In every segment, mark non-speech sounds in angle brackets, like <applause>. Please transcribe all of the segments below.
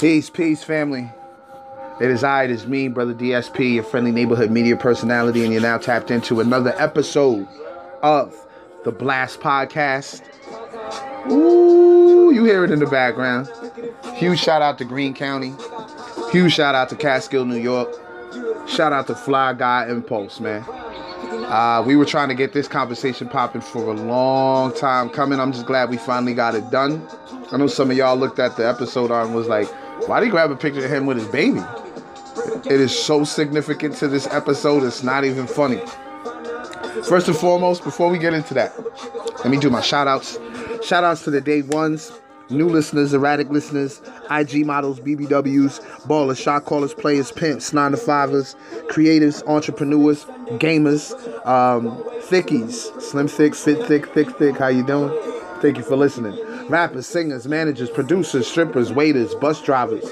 Peace, peace, family. It is I, it is me, Brother DSP, your friendly neighborhood media personality, and you're now tapped into another episode of the Blast Podcast. Ooh, you hear it in the background. Huge shout out to Greene County. Huge shout out to Catskill, New York. Shout out to Fly Guy Impulse, man. Uh, we were trying to get this conversation popping for a long time coming. I'm just glad we finally got it done. I know some of y'all looked at the episode and was like, why did he grab a picture of him with his baby? It is so significant to this episode, it's not even funny. First and foremost, before we get into that, let me do my shout outs. Shout outs to the day ones, new listeners, erratic listeners, IG models, BBWs, ballers, shot callers, players, pimps, nine to fivers, creatives, entrepreneurs, gamers, um, thickies, slim thick, fit thick, thick thick. How you doing? Thank you for listening. Rappers, singers, managers, producers, strippers, waiters, bus drivers,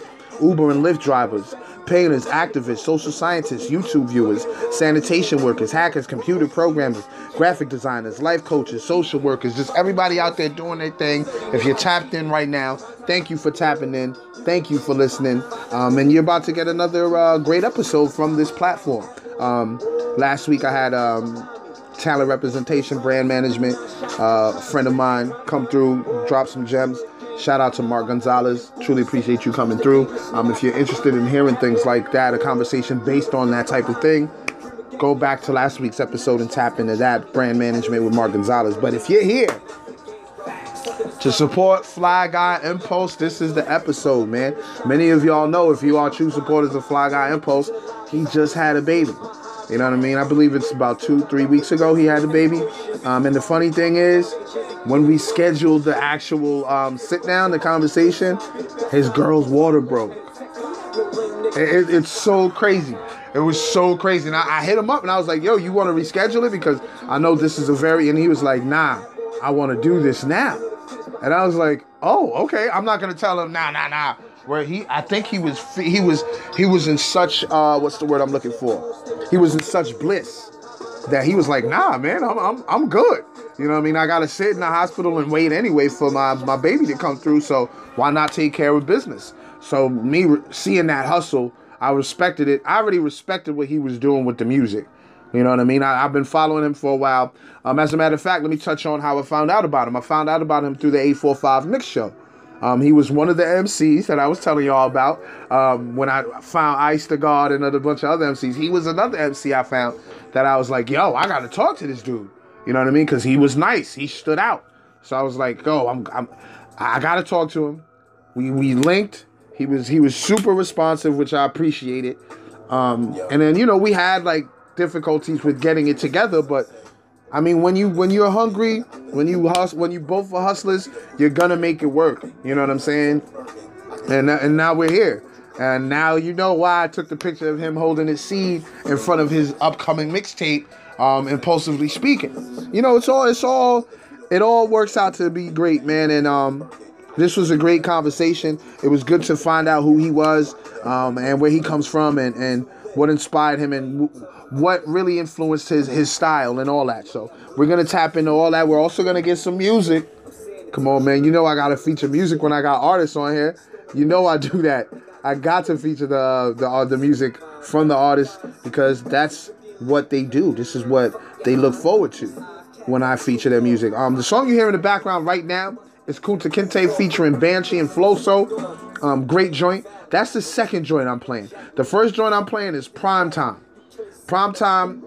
Uber and Lyft drivers, painters, activists, social scientists, YouTube viewers, sanitation workers, hackers, computer programmers, graphic designers, life coaches, social workers, just everybody out there doing their thing. If you're tapped in right now, thank you for tapping in. Thank you for listening. Um, and you're about to get another uh, great episode from this platform. Um, last week I had um, talent representation, brand management. Uh, a friend of mine come through, drop some gems. Shout out to Mark Gonzalez. Truly appreciate you coming through. Um, if you're interested in hearing things like that, a conversation based on that type of thing, go back to last week's episode and tap into that brand management with Mark Gonzalez. But if you're here to support Fly Guy Impulse, this is the episode, man. Many of y'all know if you are true supporters of Fly Guy Impulse, he just had a baby. You know what I mean? I believe it's about two, three weeks ago he had the baby. Um, and the funny thing is, when we scheduled the actual um, sit down, the conversation, his girl's water broke. It, it, it's so crazy. It was so crazy. And I, I, hit him up and I was like, yo, you want to reschedule it? Because I know this is a very, and he was like, nah, I want to do this now. And I was like, oh, okay. I'm not going to tell him, nah, nah, nah where he I think he was he was he was in such uh what's the word I'm looking for? He was in such bliss that he was like, "Nah, man, I'm I'm I'm good." You know what I mean? I got to sit in the hospital and wait anyway for my my baby to come through, so why not take care of business? So me re- seeing that hustle, I respected it. I already respected what he was doing with the music. You know what I mean? I, have been following him for a while. Um, as a matter of fact, let me touch on how I found out about him. I found out about him through the 845 Mix Show. Um, he was one of the MCs that I was telling y'all about um, when I found Ice the God and a bunch of other MCs. He was another MC I found that I was like, yo, I got to talk to this dude. You know what I mean? Because he was nice. He stood out. So I was like, oh, I'm, I'm I got to talk to him. We we linked. He was he was super responsive, which I appreciated. Um, and then you know we had like difficulties with getting it together, but I mean, when you when you're hungry, when you when you both are hustlers, you're gonna make it work. You know what I'm saying? And and now we're here. And now you know why I took the picture of him holding his seed in front of his upcoming mixtape, um, impulsively speaking. You know, it's all it's all it all works out to be great, man. And um, this was a great conversation. It was good to find out who he was, um, and where he comes from, and and what inspired him, and what really influenced his his style and all that. So we're gonna tap into all that. We're also gonna get some music. Come on, man. You know I gotta feature music when I got artists on here. You know I do that. I got to feature the the uh, the music from the artists because that's what they do. This is what they look forward to when I feature their music. Um, the song you hear in the background right now is Kunta Kinte featuring Banshee and Floso. Um, great joint. That's the second joint I'm playing. The first joint I'm playing is Prime Time. Prime Time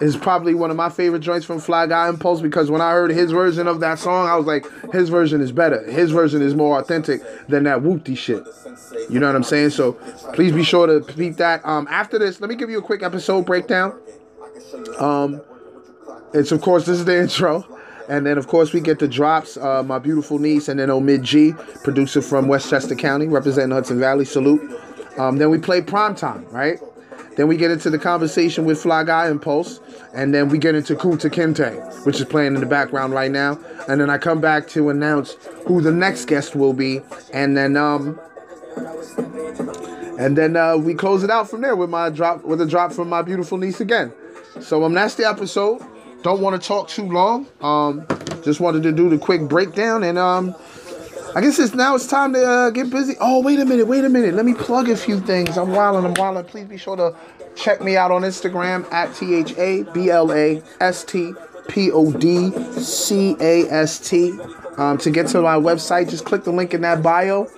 is probably one of my favorite joints from Fly Guy Impulse because when I heard his version of that song, I was like, his version is better. His version is more authentic than that whoopty shit. You know what I'm saying? So please be sure to peep that. Um, after this, let me give you a quick episode breakdown. Um, it's of course this is the <laughs> intro. And then, of course, we get the drops. Uh, my beautiful niece, and then Omid G, producer from Westchester County, representing Hudson Valley. Salute. Um, then we play prime time, right? Then we get into the conversation with Fly Guy Impulse, and then we get into Kunta Kinte, which is playing in the background right now. And then I come back to announce who the next guest will be, and then um, and then uh, we close it out from there with my drop with a drop from my beautiful niece again. So um, that's the episode. Don't want to talk too long. Um, just wanted to do the quick breakdown and um, I guess it's now it's time to uh, get busy. Oh, wait a minute, wait a minute. Let me plug a few things. I'm wilding, I'm wilding. Please be sure to check me out on Instagram at T H A B L A S T P O D C A S T. Um, to get to my website, just click the link in that bio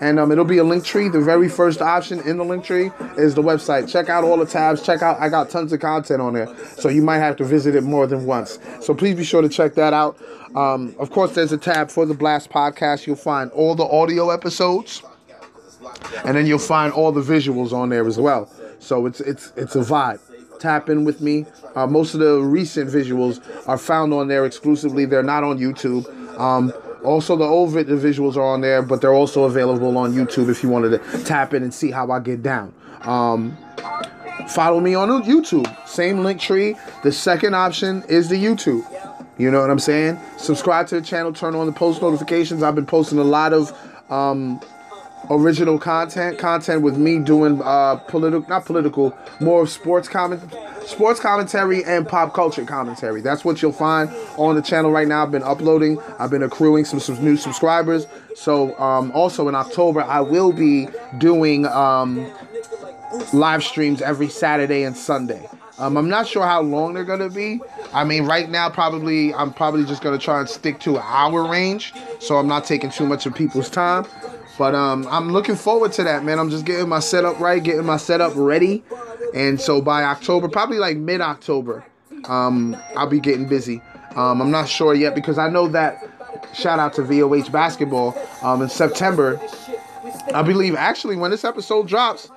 and um, it'll be a link tree. The very first option in the link tree is the website. Check out all the tabs. Check out, I got tons of content on there, so you might have to visit it more than once. So please be sure to check that out. Um, of course, there's a tab for the Blast Podcast. You'll find all the audio episodes, and then you'll find all the visuals on there as well. So it's it's it's a vibe. Tap in with me. Uh, most of the recent visuals are found on there exclusively. They're not on YouTube. Um, also, the old the visuals are on there, but they're also available on YouTube if you wanted to tap in and see how I get down. Um, follow me on YouTube. Same link tree. The second option is the YouTube. You know what I'm saying? Subscribe to the channel, turn on the post notifications. I've been posting a lot of um, original content, content with me doing uh, political, not political, more of sports comment, sports commentary and pop culture commentary. That's what you'll find on the channel right now. I've been uploading. I've been accruing some, some new subscribers. So um, also in October, I will be doing um, live streams every Saturday and Sunday. Um, I'm not sure how long they're gonna be. I mean, right now, probably I'm probably just gonna try and stick to an hour range, so I'm not taking too much of people's time. But um, I'm looking forward to that, man. I'm just getting my setup right, getting my setup ready, and so by October, probably like mid October, um, I'll be getting busy. Um, I'm not sure yet because I know that. Shout out to VOH basketball um, in September. I believe actually when this episode drops,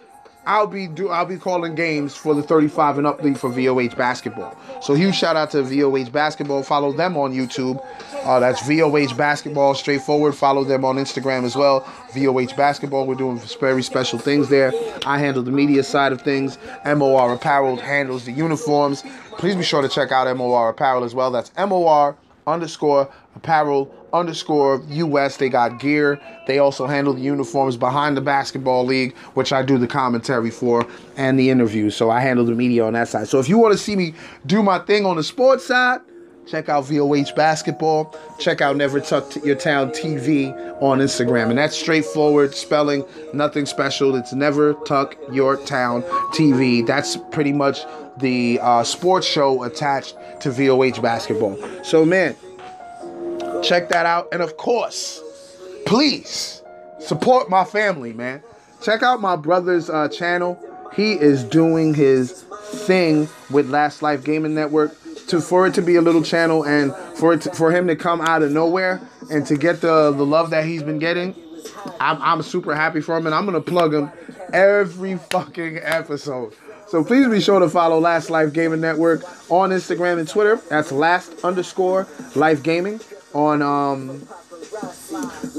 I'll be do I'll be calling games for the 35 and up league for VOH basketball. So huge shout out to VOH basketball. Follow them on YouTube. Uh, that's VOH basketball. Straightforward. Follow them on Instagram as well. VOH basketball. We're doing very special things there. I handle the media side of things. MOR Apparel handles the uniforms. Please be sure to check out MOR Apparel as well. That's MOR underscore apparel underscore US. They got gear. They also handle the uniforms behind the basketball league, which I do the commentary for and the interviews. So I handle the media on that side. So if you want to see me do my thing on the sports side, check out VOH basketball. Check out Never Tuck Your Town TV on Instagram. And that's straightforward spelling, nothing special. It's Never Tuck Your Town TV. That's pretty much the uh, sports show attached to VOH basketball. So, man, check that out. And of course, please support my family, man. Check out my brother's uh, channel. He is doing his thing with Last Life Gaming Network to for it to be a little channel and for it to, for him to come out of nowhere and to get the the love that he's been getting. I'm, I'm super happy for him and I'm gonna plug him every fucking episode. So please be sure to follow Last Life Gaming Network on Instagram and Twitter. That's last underscore life gaming. On um,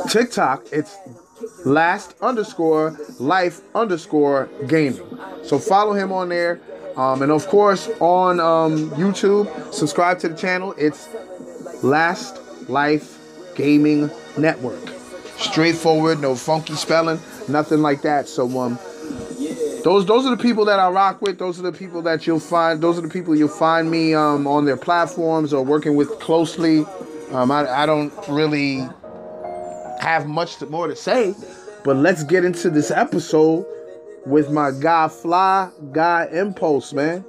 TikTok, it's last underscore life underscore gaming. So follow him on there. Um, and of course, on um, YouTube, subscribe to the channel. It's Last Life Gaming Network. Straightforward, no funky spelling, nothing like that. So um, those those are the people that I rock with. Those are the people that you'll find. Those are the people you'll find me um, on their platforms or working with closely. Um, I, I don't really have much more to say, but let's get into this episode with my guy Fly Guy Impulse, man.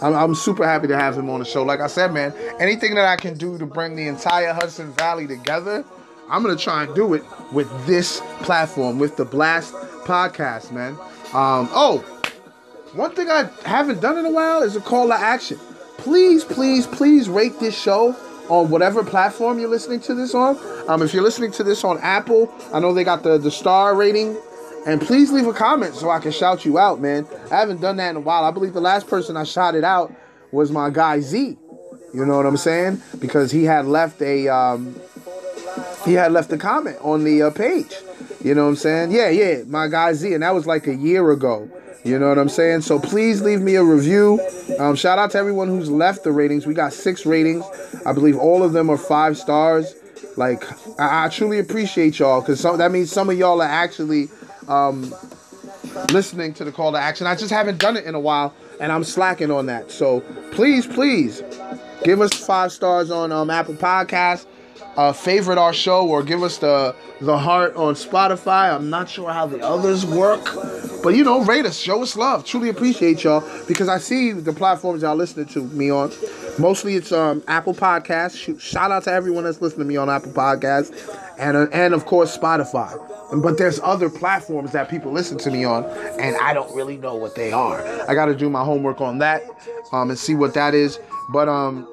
I'm, I'm, super happy to have him on the show. Like I said, man, anything that I can do to bring the entire Hudson Valley together, I'm gonna try and do it with this platform, with the Blast podcast, man. Um, oh, one thing I haven't done in a while is a call to action. Please, please, please rate this show on whatever platform you're listening to this on. Um, if you're listening to this on Apple, I know they got the, the star rating. And please leave a comment so I can shout you out, man. I haven't done that in a while. I believe the last person I shouted out was my guy Z. You know what I'm saying? Because he had left a um, he had left a comment on the uh, page. You know what I'm saying? Yeah, yeah, my guy Z, and that was like a year ago. You know what I'm saying? So please leave me a review. Um, shout out to everyone who's left the ratings. We got six ratings. I believe all of them are five stars. Like I, I truly appreciate y'all because that means some of y'all are actually um, listening to the call to action. I just haven't done it in a while, and I'm slacking on that. So please, please give us five stars on um, Apple Podcasts. uh, favorite our show or give us the the heart on Spotify. I'm not sure how the others work, but you know, rate us, show us love. Truly appreciate y'all because I see the platforms y'all listening to me on. Mostly it's um, Apple Podcasts. Shout out to everyone that's listening to me on Apple Podcasts, and uh, and of course Spotify. But there's other platforms that people listen to me on, and I don't really know what they are. I got to do my homework on that, um, and see what that is. But um,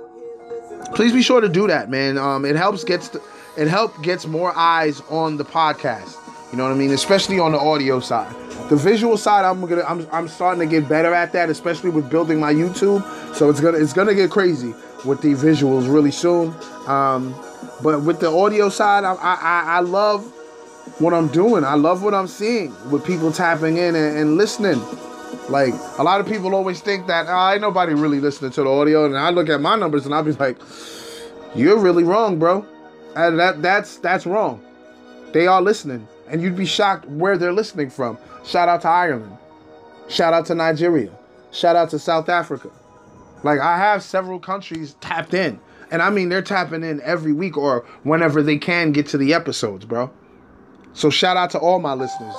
please be sure to do that, man. Um, it helps gets it help gets more eyes on the podcast. You know what I mean? Especially on the audio side. The visual side, I'm gonna I'm, I'm starting to get better at that, especially with building my YouTube. So it's gonna it's gonna get crazy with the visuals really soon. Um, but with the audio side, I, I I love what I'm doing. I love what I'm seeing with people tapping in and, and listening. Like a lot of people always think that oh, ain't nobody really listening to the audio, and I look at my numbers and I'll be like, "You're really wrong, bro. And that that's that's wrong. They are listening, and you'd be shocked where they're listening from. Shout out to Ireland. Shout out to Nigeria. Shout out to South Africa. Like I have several countries tapped in, and I mean they're tapping in every week or whenever they can get to the episodes, bro. So shout out to all my listeners.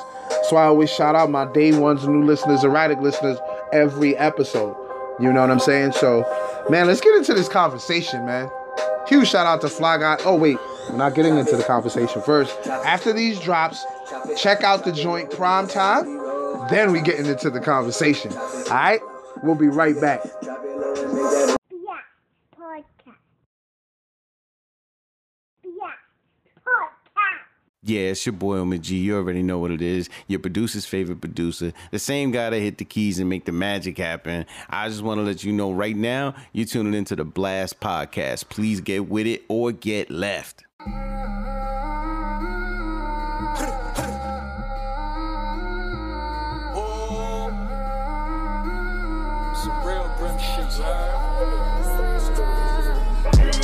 So I always shout out my day ones, new listeners, erratic listeners every episode. You know what I'm saying? So, man, let's get into this conversation, man. Huge shout out to Fly Guy. Oh wait, we're not getting into the conversation first. After these drops, check out the joint prime time. Then we getting into the conversation. All right, we'll be right back. Yeah, it's your boy Omar G. You already know what it is. Your producer's favorite producer. The same guy that hit the keys and make the magic happen. I just want to let you know right now, you're tuning into the Blast Podcast. Please get with it or get left.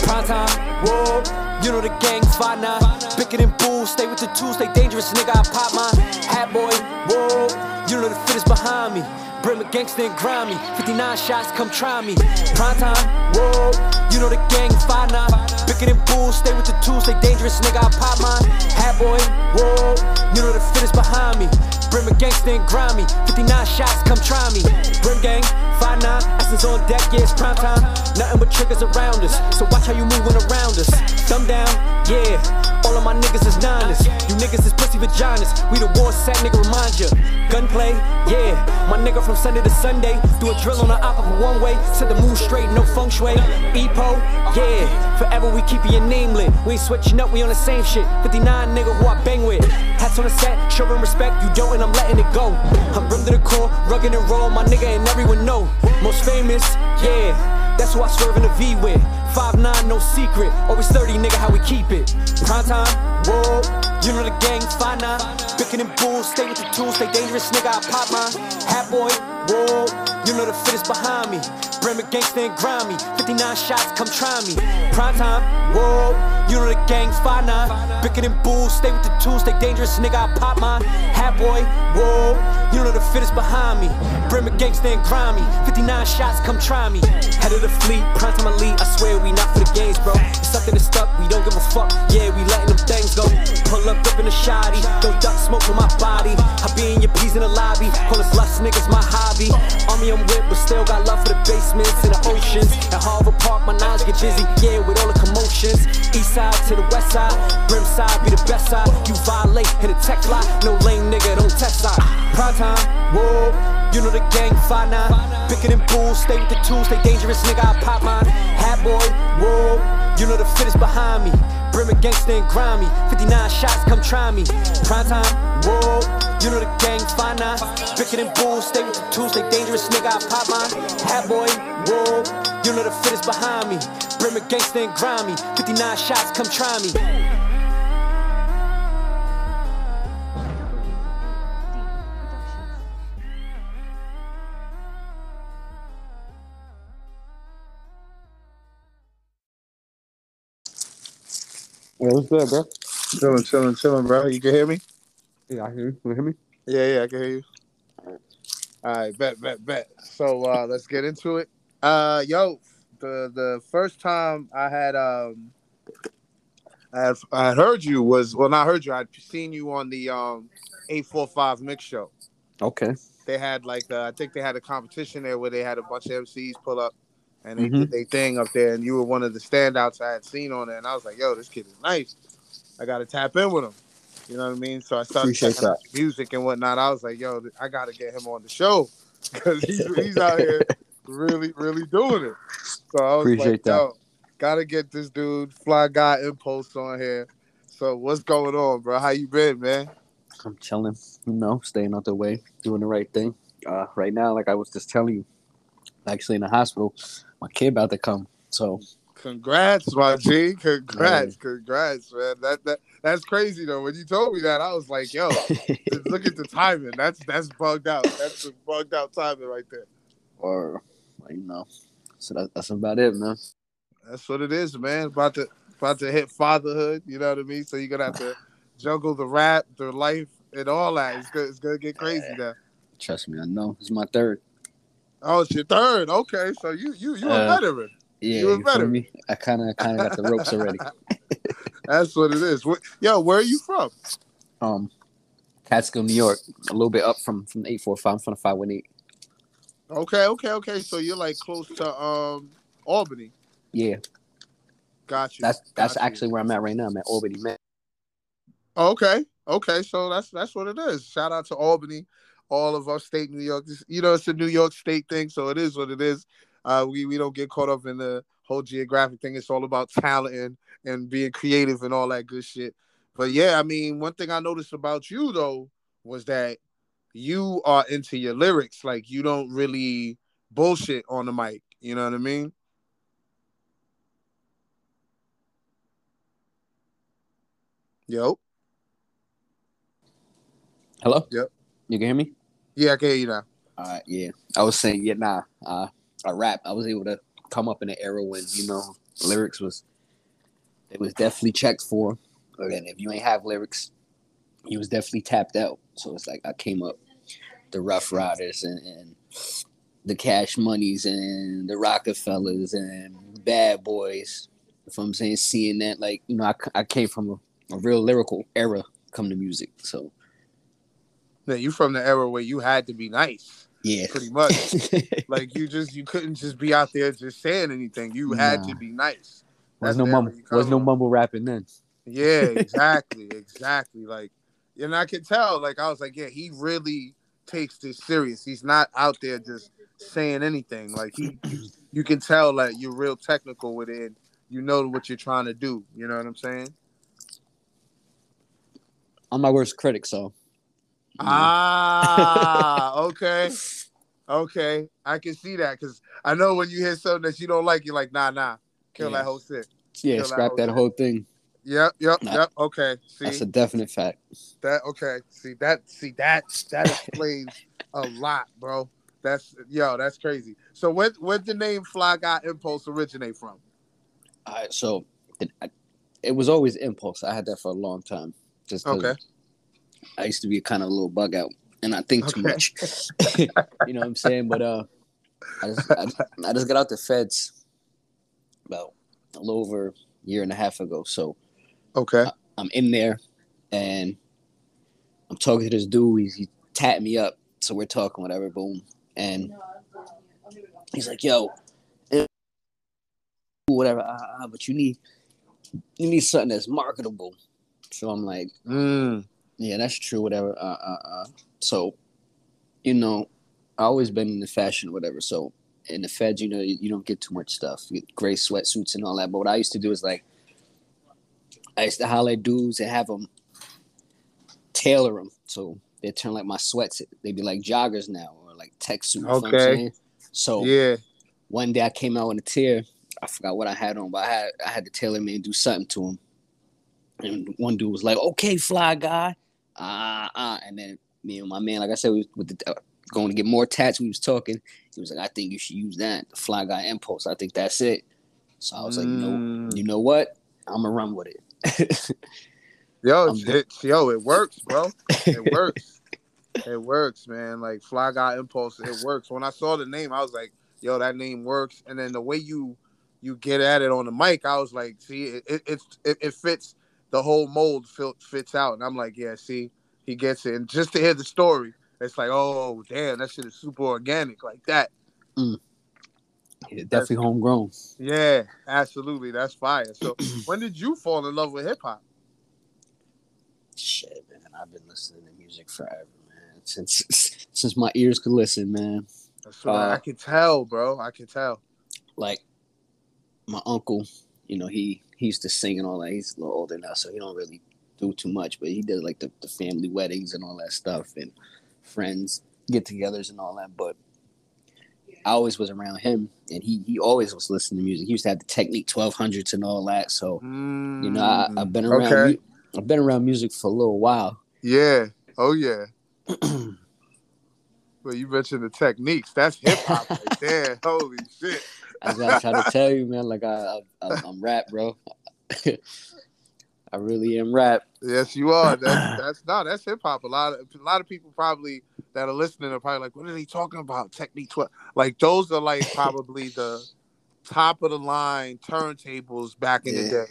Prime time, whoa. You know the gang, 5'9. Bigger than bulls, stay with the tools, stay dangerous, nigga. I pop mine. Hat boy, whoa. You know the fit is behind me. Brim a gangsta and grimy. 59 shots, come try me. Prime time, whoa. You know the gang, 5'9. Bigger than bulls, stay with the tools, stay dangerous, nigga. I pop mine. Hat boy, whoa. You know the fit is behind me. Brim a gangsta and grimy. 59 shots, come try me. Rim gang, 5'9. Essence on deck, yeah, it's prime time. Nothing but triggers around us. So watch how you moving around us. Thumb down, yeah. All of my niggas is niners. You niggas is pussy vaginas. We the war set, nigga, remind ya. Gunplay, yeah. My nigga from Sunday to Sunday. Do a drill on the op of a one way. Set the move straight, no feng shui. Epo, yeah. Forever we keep your name lit. We ain't switching up, we on the same shit. 59 nigga who I bang with. Hats on the set, showing respect. You don't, and I'm letting it go. I'm rimmed to the core, rugged and raw. My nigga, and everyone know. Most famous, yeah. That's who I swerve in the V with. 5'9, no secret. Always 30, nigga, how we keep it. Prime time, whoa. You know the gang, 5'9. Bigger than bulls, stay with the tools, stay dangerous, nigga, I pop mine. Hat boy, whoa. You know the fit is behind me. Brim a gangsta and grimy. 59 shots, come try me. Prime time, whoa. You know the gang, 5'9. Bigger than bulls, stay with the tools, stay dangerous, nigga, I pop mine. Hat boy, whoa. You know the fit is behind me. Brim a gangsta and grimy. 59 shots, come try me. Head of the fleet, prime time elite. I swear we not for the games, bro. It's something that's stuck, we don't give a fuck. Yeah, we letting them things go. Pull up, grip in the shoddy. Don't duck smoke on my body. I be in your peas in the lobby. Call us lust niggas my hobby. Army I'm but still got love for the basements and the oceans. At Harvard Park, my nines get busy. Yeah, with all the commotions. East side to the west side. Brim side be the best side. You violate, hit a tech line. No lame nigga, don't test side. Prime time, whoa. You know the gang, 5'9. Bigger than bulls, stay with the tools, stay dangerous, nigga. I pop mine. Hat boy, whoa. You know the fit is behind me. Brim a gangsta and grimy. 59 shots, come try me. Prime time, whoa. You know the gang, 5'9. Bigger than bulls, stay with the tools, stay dangerous, nigga. I pop mine. Hat boy, whoa. You know the fit is behind me. Brim a gangsta and grimy. 59 shots, come try me. Yeah, what's good, bro? Chilling, chilling, chilling, bro. You can hear me? Yeah, I hear you. You hear me? Yeah, yeah, I can hear you. All right, bet, bet, bet. So uh, let's get into it. Uh, yo, the the first time I had um I had, I had heard you was well, not heard you. I'd seen you on the um eight four five mix show. Okay. They had like uh, I think they had a competition there where they had a bunch of MCs pull up and they Mhm. did their thing up there, and you were one of the standouts I had seen on there, and I was like, yo, this kid is nice. I got to tap in with him. You know what I mean? So I started Appreciate checking out music and whatnot. I was like, yo, I got to get him on the show <laughs> because he's, he's out here <laughs> really, really doing it. So I was Appreciate like, that. yo, gotta get this dude, Fly Guy Impulse on here. So what's going on, bro? How you been, man? I'm chilling, you know, staying out the way, doing the right thing. Uh, right now, like I was just telling you, actually in the hospital, my kid about to come. So Congrats, my G. Congrats, congrats, man. That that that's crazy though. When you told me that, I was like, yo, <laughs> look at the timing. That's that's bugged out. That's bugged out timing right there. or you know, so that, that's about it, man. That's what it is, man. About to about to hit fatherhood. You know what I mean? So you're gonna have to <laughs> juggle the rap, the life, and all that. It's gonna, it's gonna get crazy now. Trust me, I know. It's my third. Oh, it's your third. Okay, so you you you a Uh, veteran. Yeah, You a veteran. me? I kind of kind of got the ropes already. <laughs> <laughs> That's what it is. Yo, where are you from? Um, Catskill, New York, a little bit up from from eight four five. I'm from the five one eight. Okay, okay, okay. So you're like close to um Albany. Yeah, Got you. that's that's Got you. actually where I'm at right now. I'm at Albany, man. Okay, okay. So that's that's what it is. Shout out to Albany, all of our state New York. You know, it's a New York State thing, so it is what it is. Uh, we we don't get caught up in the whole geographic thing. It's all about talent and and being creative and all that good shit. But yeah, I mean, one thing I noticed about you though was that you are into your lyrics. Like you don't really bullshit on the mic. You know what I mean? Yo, Hello. Yep. You can hear me? Yeah, I can hear you now. All right. Yeah, I was saying, yeah, nah. Uh, I rap. I was able to come up in an era when you know lyrics was it was definitely checked for. And if you ain't have lyrics, you was definitely tapped out. So it's like I came up, the Ruff Ryders and, and the Cash Monies and the Rockefellers and Bad Boys. If I'm saying seeing that, like you know, I, I came from a, a real lyrical era come to music. So Yeah, you from the era where you had to be nice, yeah, pretty much. <laughs> like you just you couldn't just be out there just saying anything. You had to be nice. There's no mumble, there's no mumble rapping then. Yeah, <laughs> exactly, exactly. Like, and I could tell. Like, I was like, yeah, he really takes this serious. He's not out there just saying anything. Like he, <clears throat> you can tell that you're real technical with it. You know what you're trying to do. You know what I'm saying? I'm my worst critic, so. Ah, <laughs> okay. Okay. I can see that because I know when you hear something that you don't like, you're like, nah, nah, kill Yeah. that whole shit. yeah, kill that scrap whole that whole thing. Yep, yep, Nah. yep. Okay. See That's a definite fact. that okay. See that see that that explains a lot, bro. That's yo, that's crazy. So where where'd the name Fly Guy Impulse originate from? All right, so it, I, it was always impulse. I had that for a long time. Just Okay. I used to be a kind of little bug out, and I think too much. <laughs> <laughs> you know what I'm saying? But uh, I just I, I just got out the feds about a little over a year and a half ago. So Okay. I'm in there, and I'm talking to this dude. He's, he tapped me up, so we're talking whatever. Boom, and he's like, "Yo, eh, whatever, uh, but you need you need something that's marketable." So I'm like, Mm. "Yeah, that's true. Whatever." Uh, uh, uh. So, you know, I always been in the fashion, whatever. So in the feds, you know, you, you don't get too much stuff. You get gray sweatsuits and all that. But what I used to do is like, I used to holler at dudes and have them tailor them so they turn like my sweats. They'd be like joggers now or like tech suits. you know what I'm Okay. So Yeah. one day I came out in a tear. I forgot what I had on, but I had I had to tailor man do something to him. And one dude was like, "Okay, fly guy," uh, uh, and then me and my man, like I said, we with the, uh, going to get more tats. We was talking. He was like, "I think you should use that, the fly guy impulse. I think that's it." So I was like, "You know, Mm. you know what? I'm gonna run with it." <laughs> Yo, it, yo, it works, bro. It <laughs> works. it works, man. Like Fly Guy Impulse, it works. When I saw the name, I was like, yo, that name works. And then the way you you get at it on the mic, I was like, see, it it it, it fits the whole mold fits out. And I'm like, yeah, see, he gets it. And just to hear the story, it's like, oh damn, that shit is super organic like that. Yeah, definitely homegrown. Yeah, absolutely, that's fire. So <clears throat> when did you fall in love with hip hop? Shit, man, I've been listening to music forever, man. Since <laughs> since my ears could listen, man. That's what I- Uh, I can tell, bro. I can tell. Like my uncle, you know, he he used to sing and all that. He's a little older now, so he don't really do too much, but he did like the, the family weddings and all that stuff and friends get-togethers and all that. But I always was around him, and he he always was listening to music. He used to have the Technics twelve hundreds and all that. So you know, I, Mm, I've been around. okay. I've been around music for a little while. Yeah. Oh yeah. <clears throat> Well, you mentioned the Technics. That's hip hop right there. <laughs> Holy shit. I gotta try to tell you, man. Like I, I I'm rap, bro. <laughs> I really am rap. Yes, you are. That's <clears throat> that's no, that's hip hop. A lot of a lot of people probably that are listening are probably like, what are they talking about? Technics twelve. Like those are like probably the top of the line turntables back in the day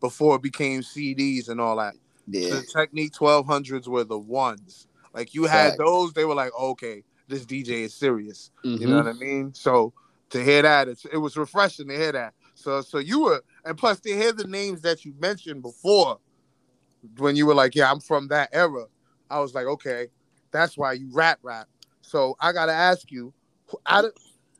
before it became CDs and all that. Yeah, The Technics twelve hundreds were the ones. Like you had Fact. those, they were like, okay, this DJ is serious. You Mhm. know what I mean? So to hear that, it's, it was refreshing to hear that. So so you were, and plus to hear the names that you mentioned before, when you were like, yeah, I'm from that era. I was like, okay, that's why you rap rap. So I gotta ask you, of,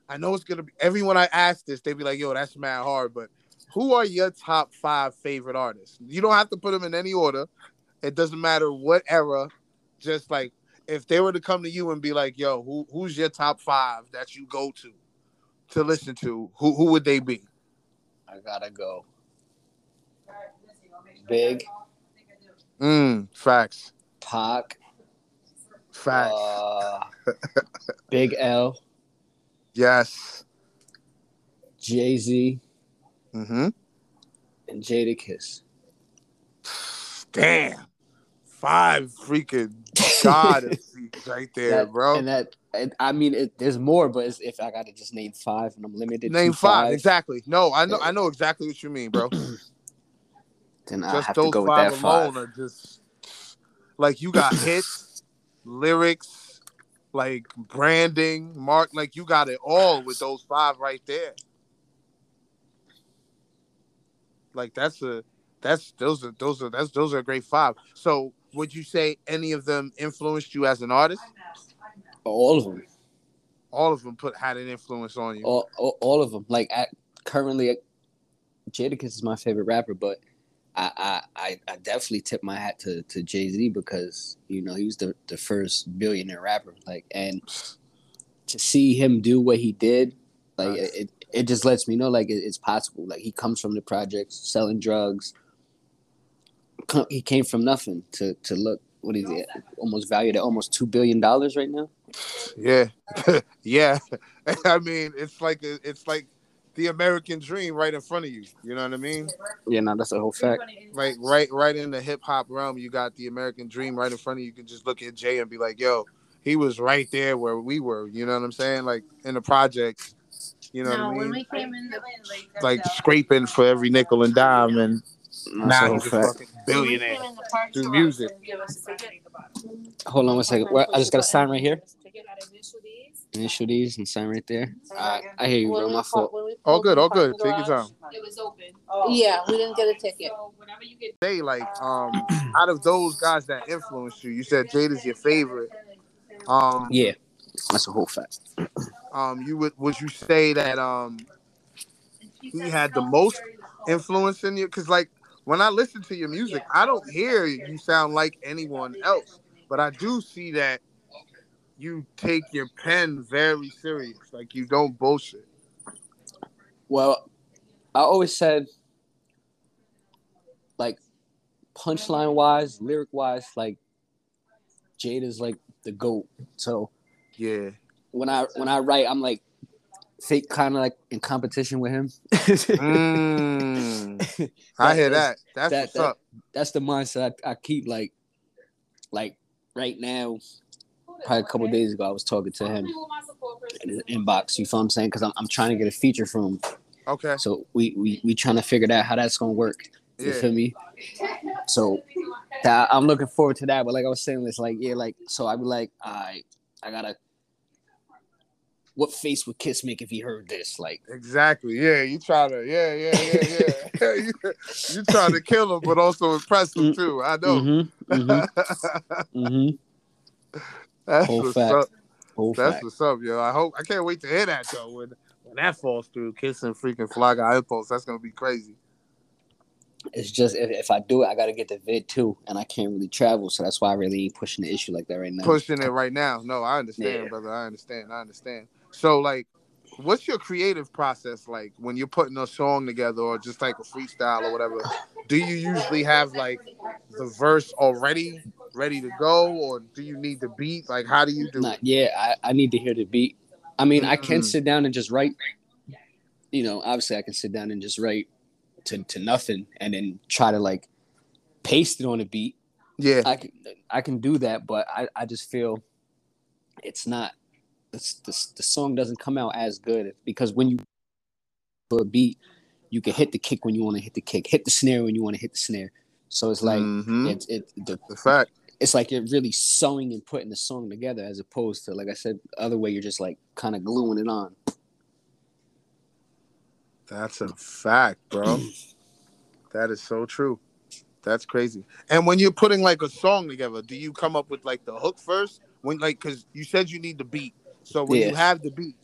I know it's gonna be everyone I ask this, they'd be like, yo, that's mad hard, but who are your top five favorite artists? You don't have to put them in any order. It doesn't matter what era. Just like if they were to come to you and be like, "Yo, who who's your top five that you go to to listen to?" Who who would they be? I gotta go. Big Mm, facts, Pac, facts. uh, Big L, yes. Jay Z, Mm-hmm. and Jadakiss. Damn, five freaking god <laughs> right there, That- bro. And that, and, I mean, it, there's more, but it's, if I gotta just name five, and I'm limited. Name to five. exactly. No, I know I know exactly what you mean, bro. <clears throat> Then I just have to those go with five that alone five. are just like you got hits, lyrics, like branding, mark. Like you got it all with those five right there. Like that's a that's those are those are that's those are a great five. So would you say any of them influenced you as an artist? All of them. All of them put had an influence on you. all, all, all of them. Like I, currently, Jadakiss is my favorite rapper, but I, I, I, definitely tip my hat to, to Jay Z because you know he was the, the first billionaire rapper. Like, and to see him do what he did, like Nice. it, it just lets me know like it, it's possible. Like he comes from the projects, selling drugs. Co- He came from nothing to to look. What is it? Almost valued at almost two billion dollars right now. Yeah, <laughs> yeah. <laughs> I mean, it's like it's like the American dream right in front of you. You know what I mean? Yeah, no, that's a whole fact. Like right, right in the hip hop realm, you got the American dream right in front of you. You can just look at Jay and be like, "Yo, he was right there where we were." You know what I'm saying? Like in the projects. You know no, what I when we came in the Like scraping for every nickel and dime, and That's now whole he's fucking billionaire. When we came in the park through music. they give us a ticket. Hold on one second. Where, I just got to sign right here. Initial D's. Initial these and sign right there. I, I hear you, bro. My park- fault. All good, all good. Take your time. It was open. Yeah, we didn't get a ticket. So whenever you get Say like, um, <clears throat> out of those guys that influenced you, you said Jada's your favorite. Um, Yeah, that's a whole fact. um, you would would you say that um he had the most influence in you? Because like when I listen to your music, I don't hear you sound like anyone else, but I do see that you take your pen very serious. Like you don't bullshit. Well, I always said, like, punchline wise, lyric wise, like, Jade is like the goat. So Yeah. when I when I write, I'm like fake kind of like in competition with him. <laughs> Mm, I hear that. That's that- what's that- up. That's the mindset I, I keep. Like, like right now, probably a couple days ago, I was talking to him in his inbox. You feel what I'm saying? Because I'm, I'm trying to get a feature from him. Okay. So we we we trying to figure out how that's gonna work. You Yeah. feel me? So that I'm looking forward to that. But like I was saying, it's like yeah, like so I'd be like, I I gotta. What face would Kiss make if he heard this? Like, Exactly. Yeah, you try to. Yeah, yeah, yeah, yeah. <laughs> you, try to kill him, but also impress him too. I know. mm-hmm, mm-hmm, mm-hmm. <laughs> That's Whole what's fact. up. Whole That's fact. what's up, yo. I hope. I can't wait to hear that though. When when that falls through, kissing freaking Fly Guy Impulse, that's gonna be crazy. It's just if, if I do it, I gotta get the vid too, and I can't really travel, so that's why I really ain't pushing the issue like that right now. Pushing it right now. No, I understand, Yeah. brother. I understand. I understand. So, like, what's your creative process like when you're putting a song together, or just like a freestyle or whatever? Do you usually have like the verse already ready to go, or do you need the beat? Like, how do you do it? yeah, I, I need to hear the beat. I mean, I can Mm. sit down and just write. You know, obviously, I can sit down and just write to, to nothing, and then try to like paste it on a beat. Yeah, I can I can do that, but I, I just feel it's not the, the, the song doesn't come out as good because when you for a beat, you can hit the kick when you want to hit the kick, hit the snare when you want to hit the snare. So it's like Mhm. it's it the the fact. it's like you're really sewing and putting the song together as opposed to like I said, the other way you're just like kind of gluing it on. That's a fact, bro. <clears throat> that is so true. That's crazy. And when you're putting like a song together, do you come up with like the hook first? When like because you said you need the beat. So when you have the beat,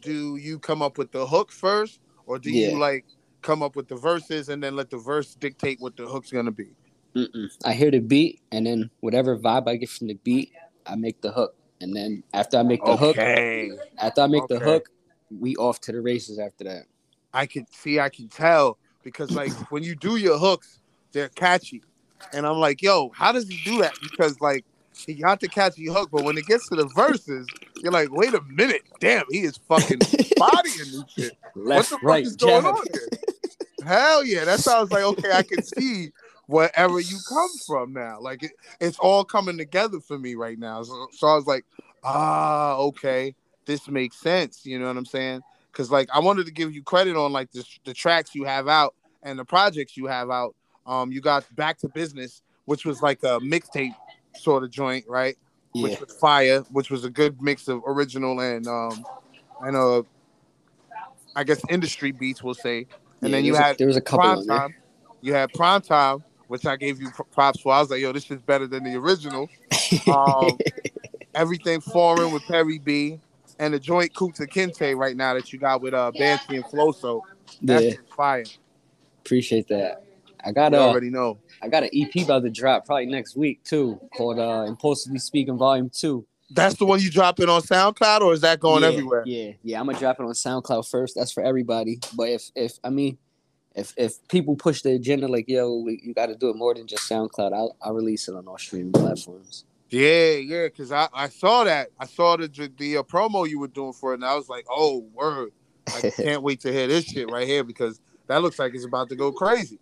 do you come up with the hook first, or do you like come up with the verses and then let the verse dictate what the hook's gonna be? Mm-mm. I hear the beat and then whatever vibe I get from the beat, I make the hook. And then after I make the hook, after I make the hook, we off to the races after that. I can see, I can tell because like when you do your hooks, they're catchy, and I'm like, yo, how does he do that? Because like he got the catchy hook, but when it gets to the verses, you're like, wait a minute, damn, he is fucking bodying this shit. <laughs> Left, what the right, fuck is going jab. on here? Hell yeah, that sounds like okay. I can see wherever you come from now. Like it, it's all coming together for me right now. So, so I was like, ah, okay, this makes sense. You know what I'm saying? Because like I wanted to give you credit on like the the tracks you have out and the projects you have out. Um, you got Back to Business, which was like a mixtape sort of joint, right? Yeah. Which was fire, which was a good mix of original and um, and uh, I guess industry beats, we'll say. And Yeah, then you there's a- had there was a couple prime time. You had prime time, which I gave you props for. I was like, yo, this is better than the original. Um, <laughs> everything foreign with Perry B, and the joint Kunta Kinte right now that you got with uh Banshee and Flow. So that's yeah, fire. appreciate that. I got a already know. I got an EP about to drop probably next week too, called uh Impulsively Speaking Volume Two. That's the one you dropping on SoundCloud, or is that going yeah, everywhere? Yeah, yeah. I'm gonna drop it on SoundCloud first. That's for everybody. But if if I mean, if if people push the agenda like yo, you got to do it more than just SoundCloud, I'll I'll release it on all streaming platforms. Yeah, yeah, because I, I saw that. I saw the the uh, promo you were doing for it, and I was like, oh, word. I <laughs> can't wait to hear this shit right here because that looks like it's about to go crazy.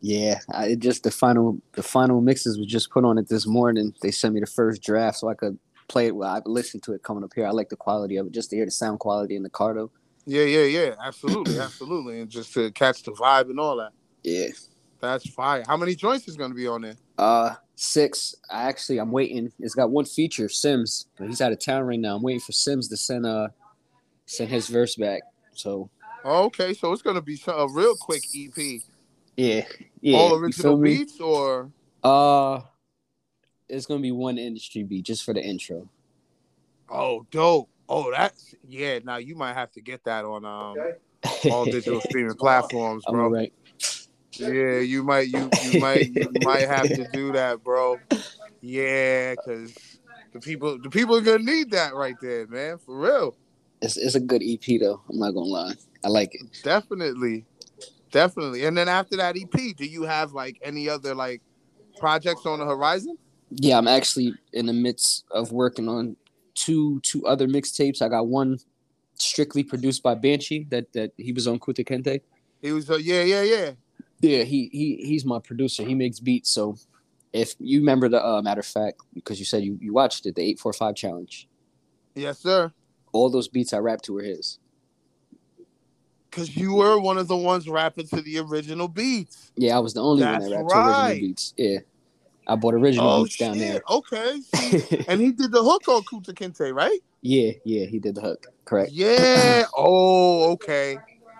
Yeah, I, it just the final the final mixes was just put on it this morning. They sent me the first draft so I could play it. Well, I listened to it coming up here. I like the quality of it, just to hear the sound quality in the car though. Yeah, yeah, yeah, absolutely, <clears throat> absolutely, and just to catch the vibe and all that. Yeah. That's fire. How many joints is going to be on there? Uh, six. I actually I'm waiting. It's got one feature, Sims, but he's out of town right now. I'm waiting for Sims to send uh send his verse back. So Oh, okay, so it's going to be a real quick EP. Yeah, yeah. all original feel me? beats, or Uh, it's gonna be one industry beat just for the intro. oh, dope. Oh, that's yeah. Now you might have to get that on um all digital <laughs> streaming platforms, bro. all right. Yeah, you might you you might you <laughs> might have to do that, bro. Yeah, because the people the people are gonna need that right there, man. For real, It's it's a good EP though. I'm not gonna lie. I like it. definitely, definitely. And then after that EP, do you have like any other like projects on the horizon? Yeah, I'm actually in the midst of working on two two other mixtapes. I got one strictly produced by Banshee that that he was on Kunta Kinte. He was uh, yeah yeah yeah. Yeah, he he he's my producer. He makes beats. So if you remember the uh, matter of fact, because you said you, you watched it, the eight four five challenge. Yes, sir. All those beats I rapped to were his. Cause you were one of the ones rapping to the original beats. Yeah, I was the only one that rapped to original beats. Yeah, I bought original Oh beats down shit! there. Okay, <laughs> and he did the hook on Kunta Kinte, right? yeah, yeah, he did the hook. Correct. Yeah. <laughs> Oh, okay.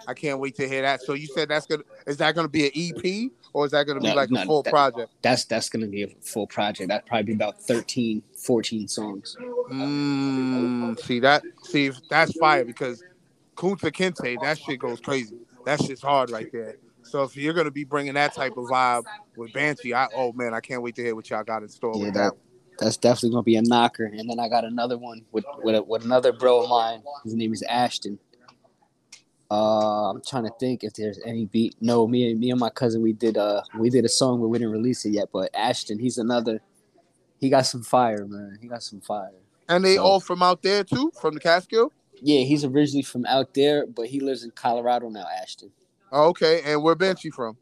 I can't wait to hear that. So you said that's gonna is that gonna be an EP or is that gonna be No, like no, a full that- project? That's that's gonna be a full project. That'd probably be about 13, 14 songs. Mm, see that? See if that's fire because Kunta Kinte, that shit goes crazy. That shit's hard right there. So if you're gonna be bringing that type of vibe with Banshee, I oh man, I can't wait to hear what y'all got in store Yeah, with that that. that's definitely gonna be a knocker. And then I got another one with with, a, with another bro of mine. His name is Ashton. Uh, I'm trying to think if there's any beat. No, me and me and my cousin we did uh we did a song but we didn't release it yet. But Ashton, he's another. He got some fire, man. He got some fire. And they So- all from out there too, from the Catskill. Yeah, he's originally from out there, but he lives in Colorado now. Ashton. Oh, okay, and where Banshee from?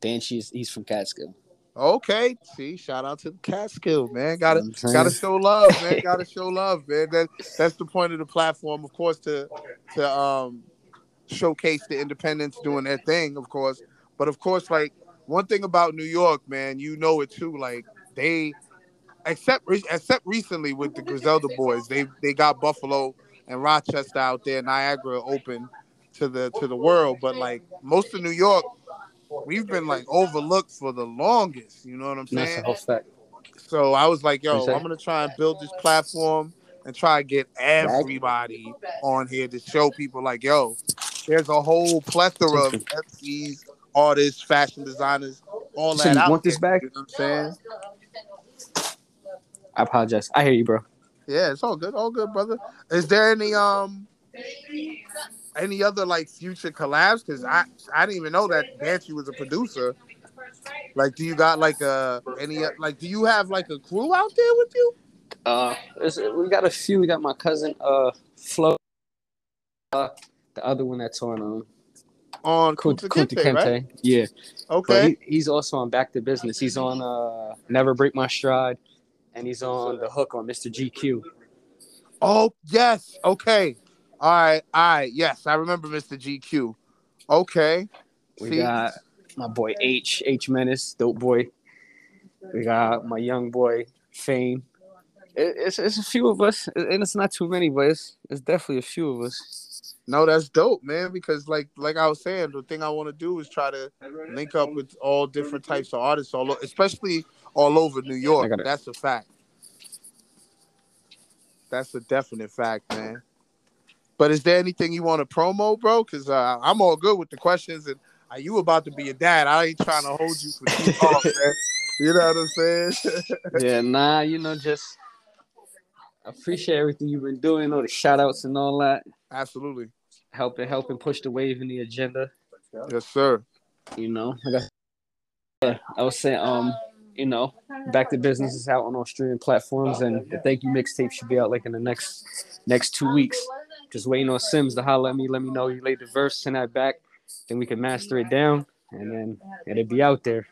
Banshee's he's from Catskill. Okay, see, shout out to the Catskill, man. Got to You know what I'm Gotta show love, man. <laughs> Gotta show love, man. That that's the point of the platform, of course, to to um showcase the independents doing their thing, of course. But of course, like one thing about New York, man, you know it too. Like they, except re- except recently with the Griselda boys, they they got Buffalo and Rochester out there, Niagara open to the to the world. But like most of New York, we've been like overlooked for the longest. You know what I'm saying? a whole fact. So I was like, yo. I'm gonna try and build this platform and try and get everybody on here to show people like, yo, there's a whole plethora of MCs, artists, fashion designers, all So that you out want this back? You know what I'm saying? I apologize. I hear you, bro. Yeah, it's all good, all good, brother. Is there any um any other like future collabs? Because I I didn't even know that Banshee was a producer. Like, do you got like a any like do you have like a crew out there with you? Uh, we got a few. We got my cousin, uh, Flo. Uh, the other one that's on um, On Kunta Kunta Kinte, right? Yeah, Okay. he, he's also on Back to Business. He's on uh, Never Break My Stride, and he's on the hook on Mr. GQ. Oh yes. Okay. All right. All right. Yes, I remember Mr. GQ. Okay. We See? got my boy H H Menace, dope boy. We got my young boy Fame. It, it's it's a few of us, and it's not too many, but it's it's definitely a few of us. No, that's dope, man. Because like like I was saying, the thing I want to do is try to link up with all different types of artists, all especially all over New York. That's a fact. That's a definite fact, man. But is there anything you want to promo, bro? Because uh, I'm all good with the questions, and uh, you about to be a dad. I ain't trying to hold you for too long, <laughs> man. You know what I'm saying? <laughs> yeah, nah, you know, just appreciate everything you've been doing, all the shout outs and all that. Absolutely. Helping helping push the wave in the agenda. Yes, sir. You know. I got yeah, I was saying, um, you know, back to business is out on all streaming platforms and the thank you mixtape should be out like in the next next two weeks. Just waiting on Sims to holler at me, let me know you laid the verse, send that back, then we can master it down and then it'll be out there.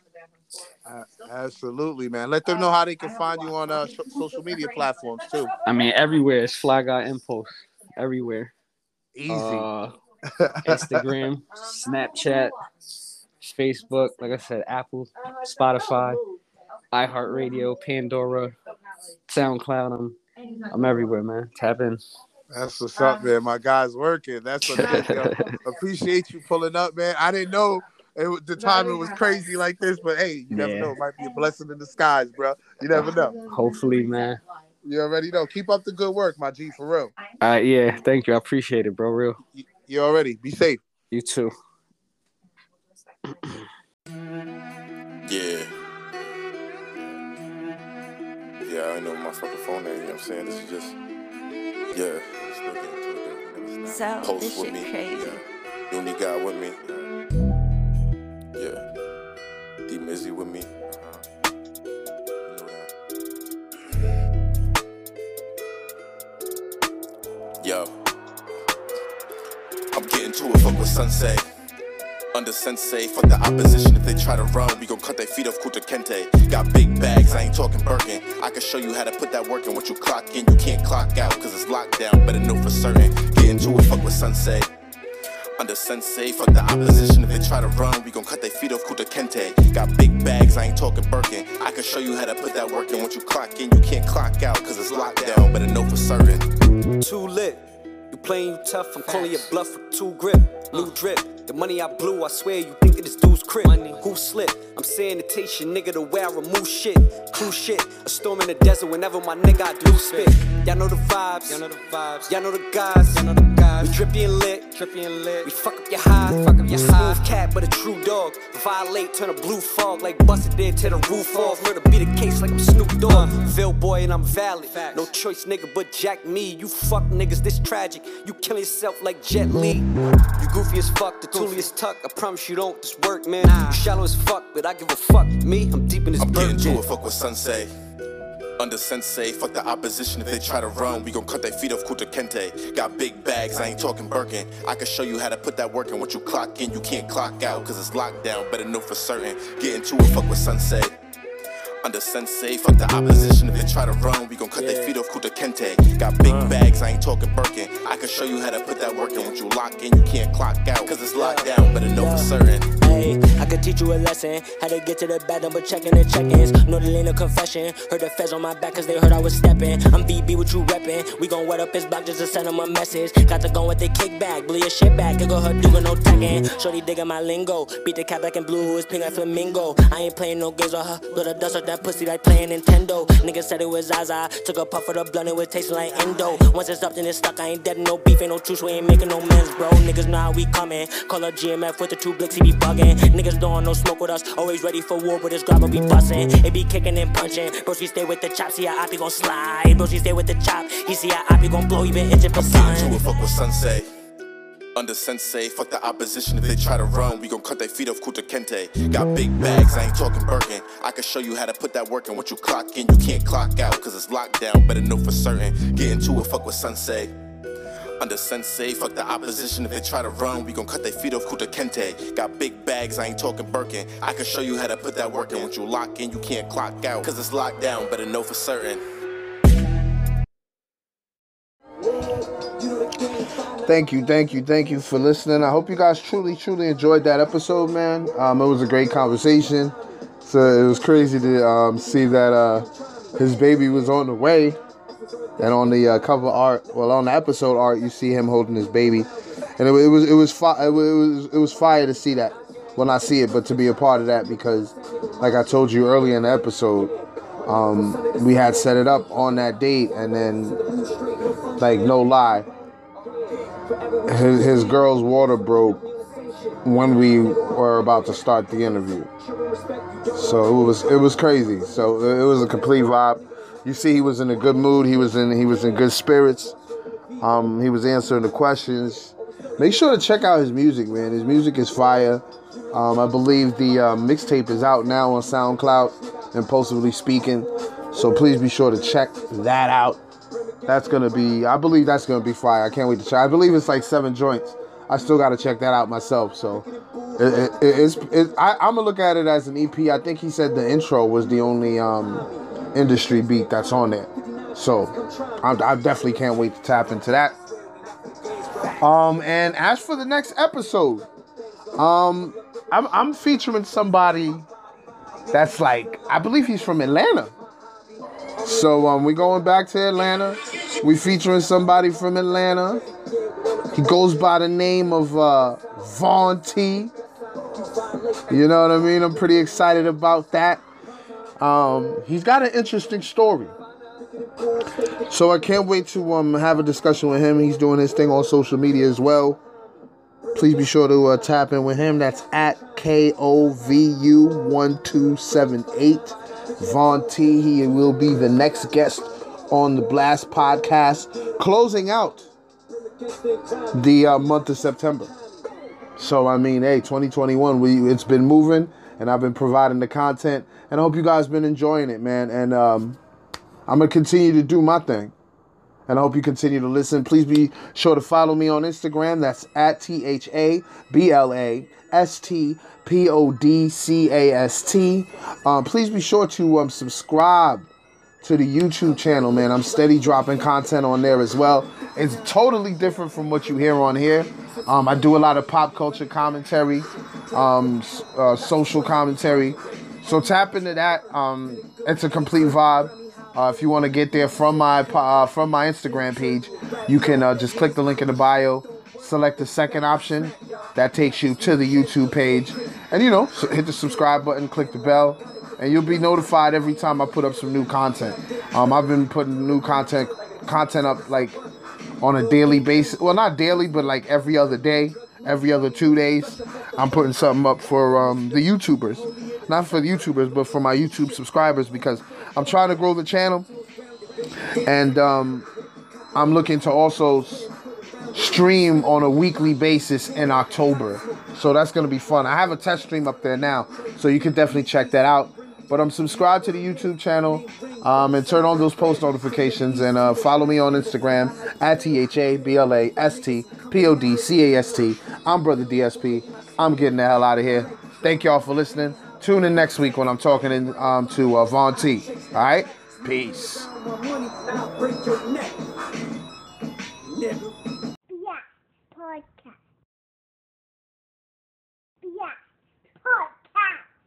Uh, absolutely, man. Let them know how they can find you on uh, social media platforms too. I mean everywhere, it's Fly Guy Impulse. Everywhere. Easy. Uh, Instagram, Snapchat, Facebook, like I said, Apple, Spotify, iHeartRadio, Pandora, SoundCloud. I'm I'm everywhere, man. Tap in. That's what's up, man. My guy's working. That's what it is. <laughs> Appreciate you pulling up, man. I didn't know it, was- the timing was crazy like this, but hey, you never Yeah. know. It might be a blessing in disguise, bro. You never know. Hopefully, man. You already know. Keep up the good work, my G, for real. All right, yeah. Thank you. I appreciate it, bro. Real. You, you already. Be safe. You too. Yeah, I ain't know my fucking phone name, you know what I'm saying? This is just, yeah, still getting to it. though. Never stop. So, Post this with shit me. crazy. Yeah. Uni guy with me. Yeah. D Mizzy with me. Uh-huh. You know that. Yo. I'm getting to it, fuck son say. Under sensei, fuck the opposition if they try to run. We gon' cut their feet off Kunta Kinte. Got big bags, I ain't talking Birkin. I can show you how to put that work in. Once you clock in, you can't clock out, cause it's lockdown. Better know for certain. Get into it, fuck with sun say. Under sensei, fuck the opposition. If they try to run, we gon' cut their feet off Kunta Kinte. Got big bags, I ain't talking Birkin. I can show you how to put that work in. Once you clock in, you can't clock out, cause it's locked down. Better know for certain. Too lit. Playing you tough, I'm calling your bluff with two grip. New uh. drip. The money I blew, I swear you think that this dude's crib. Money. Who slipped? I'm sanitation, nigga, the way I remove shit. Cool shit. A storm in the desert whenever my nigga I do spit. Y'all know the vibes. Y'all know the vibes. Y'all know the guys. Y'all know the guys. We drippy and lit. Drippy and lit. We fuck up your high. Fuck up your high. Smooth cat, but a true dog. Violate, turn a blue fog like busted did to the roof off. Murder be the case like I'm Snoop Dogg. Ville boy and I'm valid. No choice, nigga, but jack me. You fuck niggas, this tragic. You kill yourself like Jet Li. You goofy as fuck, the toolie is tuck. I promise you don't this work, man. You shallow as fuck, but I give a fuck. Me, I'm deep in this I'm getting to it, fuck say. Under sensei, fuck the opposition. If they try to run, we gon' cut their feet off Kunta Kinte. Got big bags, I ain't talking Birkin. I can show you how to put that work in. Once you clock in, you can't clock out, cause it's locked down. Better know for certain. Get into it, fuck with sun say. Under sensei, fuck the opposition. If they try to run, we gon' cut their feet off Kunta Kinte. Got big uh. bags, I ain't talking Birkin. I can show you how to put that work in. Once you lock in, you can't clock out, cause it's locked down. Better know for certain. I could teach you a lesson. How to get to the bed, but checking the check-ins. No delay a confession. Heard the feds on my back cause they heard I was stepping. I'm BB what you reppin'. We gon' wet up his block just to send him a message. Got to go with the kickback. Blew your shit back. Giggle her doing no tagging. Shorty digging my lingo. Beat the cat black and blue who is pink like flamingo. I ain't playing no games with her. Blow the dust off that pussy like playing Nintendo. Niggas said it was Zaza. Took a puff of the blunt, it was tasting like Endo. Once it's up, then it's stuck. I ain't dead, no beef, ain't no truce. We ain't making no mens, bro. Niggas know how we coming. Call her GMF with the two blicks, he be bugging. Niggas don't no smoke with us. Always ready for war, but this grabber be busting. It be kicking and punching. Bro, she stay with the chop, see how Oppie gon' slide. Bro, she stay with the chop. He see how Oppie gon' blow, he been itching for I'm getting to fuck what sun say. Under sensei, fuck the opposition. If they try to run, we gon' cut their feet off Kunta Kinte. Got big bags, I ain't talking Birkin. I can show you how to put that work in. Once you clock in, you can't clock out, cause it's locked down. Better know for certain. Get into it, fuck what sun say. Under sensei, fuck the opposition. If they try to run, we gon' cut their feet off Kunta Kinte. Got big bags, I ain't talking Birkin. I can show you how to put that work in. Once you lock in, you can't clock out, cause it's locked down. Better know for certain. Thank you, thank you, thank you for listening. I hope you guys truly, truly enjoyed that episode, man. Um, it was a great conversation. So it was crazy to um, see that uh, his baby was on the way, and on the uh, cover art, well, on the episode art, you see him holding his baby, and it, it was it was fi- it was it was fire to see that. Well, not see it, but to be a part of that because, like I told you earlier in the episode, um, we had set it up on that date, and then, like no lie, his, his girl's water broke when we were about to start the interview. So it was it was crazy. So it was a complete vibe. You see, he was in a good mood. He was in he was in good spirits. Um, he was answering the questions. Make sure to check out his music, man. His music is fire. Um, I believe the uh, mixtape is out now on SoundCloud, Impulsively Speaking. So please be sure to check that out. That's gonna be. I believe that's gonna be fire. I can't wait to try. I believe it's like seven joints. I still got to check that out myself. So it, it, it's. It, I, I'm gonna look at it as an EP. I think he said the intro was the only um, industry beat that's on there. So I, I definitely can't wait to tap into that. Um, and as for the next episode, um, I'm, I'm featuring somebody that's like I believe he's from Atlanta. So um, we're going back to Atlanta. We featuring somebody from Atlanta. He goes by the name of uh, Vaughn T. You know what I mean? I'm pretty excited about that. Um, he's got an interesting story. So I can't wait to um, have a discussion with him. He's doing his thing on social media as well. Please be sure to uh, tap in with him. That's at KOVU1278. Vaughn T. He will be the next guest on the Blast podcast, closing out the uh, month of September. So I mean, hey, 2021, we it's been moving, and I've been providing the content, and I hope you guys been enjoying it, man. And um, I'm gonna continue to do my thing, and I hope you continue to listen. Please be sure to follow me on Instagram. That's at T H A B L A S T P O D C A S T. Um, please be sure to um, subscribe to the YouTube channel, man. I'm steady dropping content on there as well. It's totally different from what you hear on here. Um, I do a lot of pop culture commentary, um, uh, social commentary. So tap into that. Um, it's a complete vibe. Uh, if you want to get there from my uh, from my Instagram page, you can uh, just click the link in the bio, select the second option, that takes you to the YouTube page, and you know hit the subscribe button, click the bell, and you'll be notified every time I put up some new content. Um, I've been putting new content content up like on a daily basis. Well, not daily, but like every other day, every other two days. I'm putting something up for um, the YouTubers, not for the YouTubers, but for my YouTube subscribers because I'm trying to grow the channel, and um, I'm looking to also stream on a weekly basis in October. So that's gonna be fun. I have a test stream up there now, so you can definitely check that out. But I'm um, subscribed to the YouTube channel um, and turn on those post notifications and uh, follow me on Instagram at T H A B L A S T P O D C A S T. I'm Brother DSP. I'm getting the hell out of here. Thank y'all for listening. Tune in next week when I'm talking in, um, to uh, Von T. All right? Peace.